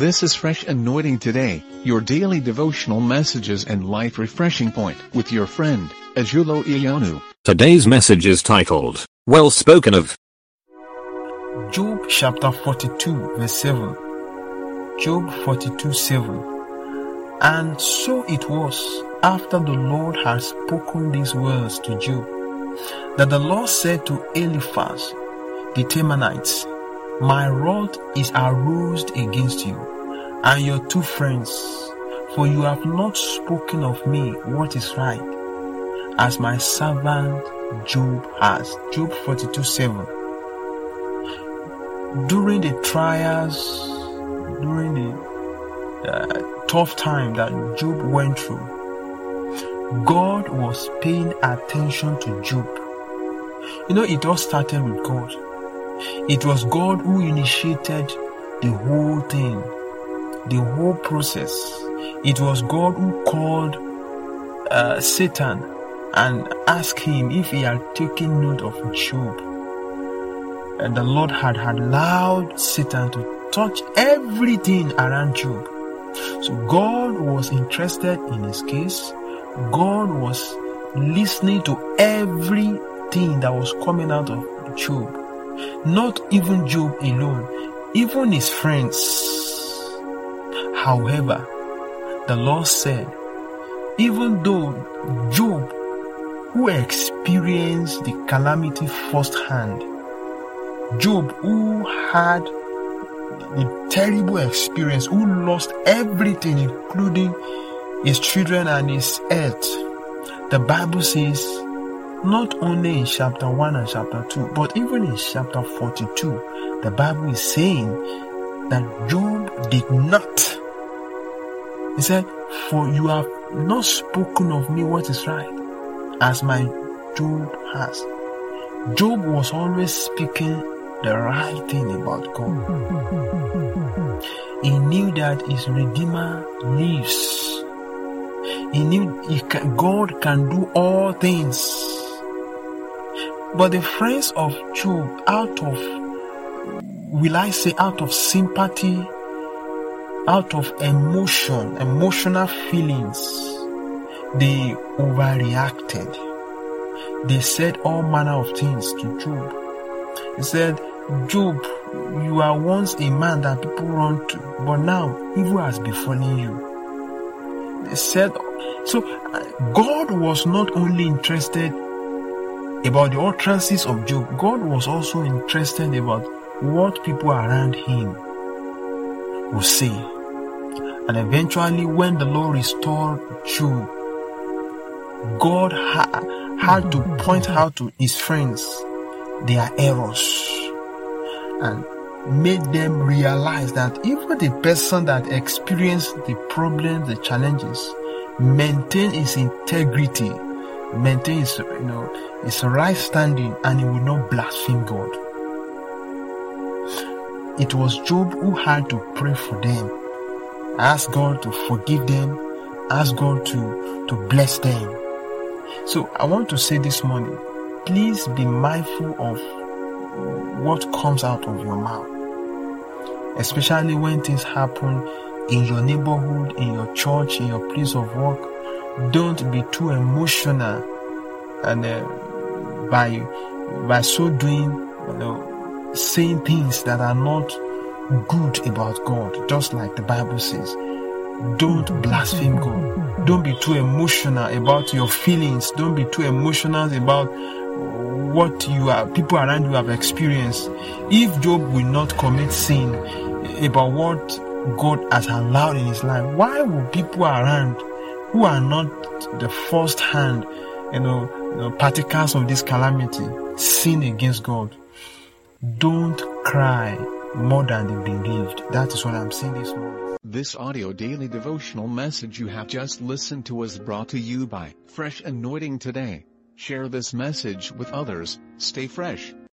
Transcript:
This is Fresh Anointing Today, your daily devotional messages and life refreshing point with your friend, Ajulo Iyonu. Today's message is titled, Well Spoken of. Job chapter 42, verse 7. Job 42, 7. And so it was, after the Lord had spoken these words to Job, that the Lord said to Eliphaz, the Temanites, My wrath is aroused against you, and your two friends, for you have not spoken of me what is right, as my servant Job has. Job 42, 7 during the trials, during the uh, tough time that Job went through, God was paying attention to Job. You know, it all started with God. It was God who initiated the whole thing, the whole process. It was God who called uh, Satan and asked him if he had taken note of Job and the Lord had allowed Satan to touch everything around Job. So God was interested in his case. God was listening to everything that was coming out of Job. Not even Job alone, even his friends. However, the Lord said, even though Job, who experienced the calamity firsthand, Job, who had a terrible experience, who lost everything, including his children and his health, the Bible says, not only in chapter 1 and chapter 2, but even in chapter 42, the Bible is saying that Job did not. He said, For you have not spoken of me what is right, as my Job has. Job was always speaking the right thing about God. He knew that his Redeemer lives. He knew he can, God can do all things. But the friends of Job, out of, will I say, out of sympathy, out of emotion, emotional feelings, they overreacted. They said all manner of things to Job. He said, Job, you are once a man that people run to, but now evil has befallen you. They said, so uh, God was not only interested about the utterances of Job, God was also interested about what people around him would say. And eventually, when the Lord restored Job, God ha- had to point out to his friends their errors and made them realize that even the person that experienced the problems, the challenges, maintain his integrity, maintain his, you know, his right standing, and he will not blaspheme God. It was Job who had to pray for them, ask God to forgive them, ask God to, to bless them. So I want to say this morning, please be mindful of what comes out of your mouth. Especially when things happen in your neighborhood, in your church, in your place of work. Don't be too emotional and uh, by by so doing, you know, saying things that are not good about God, just like the Bible says. Don't blaspheme God. Don't be too emotional about your feelings. Don't be too emotional about what you are people around you have experienced. If Job will not commit sin about what God has allowed in his life, why will people around who are not the first hand, you know, you know of this calamity sin against God? Don't cry more than they believed. That is what I'm saying this morning. This audio daily devotional message you have just listened to was brought to you by Fresh Anointing Today. Share this message with others. Stay fresh.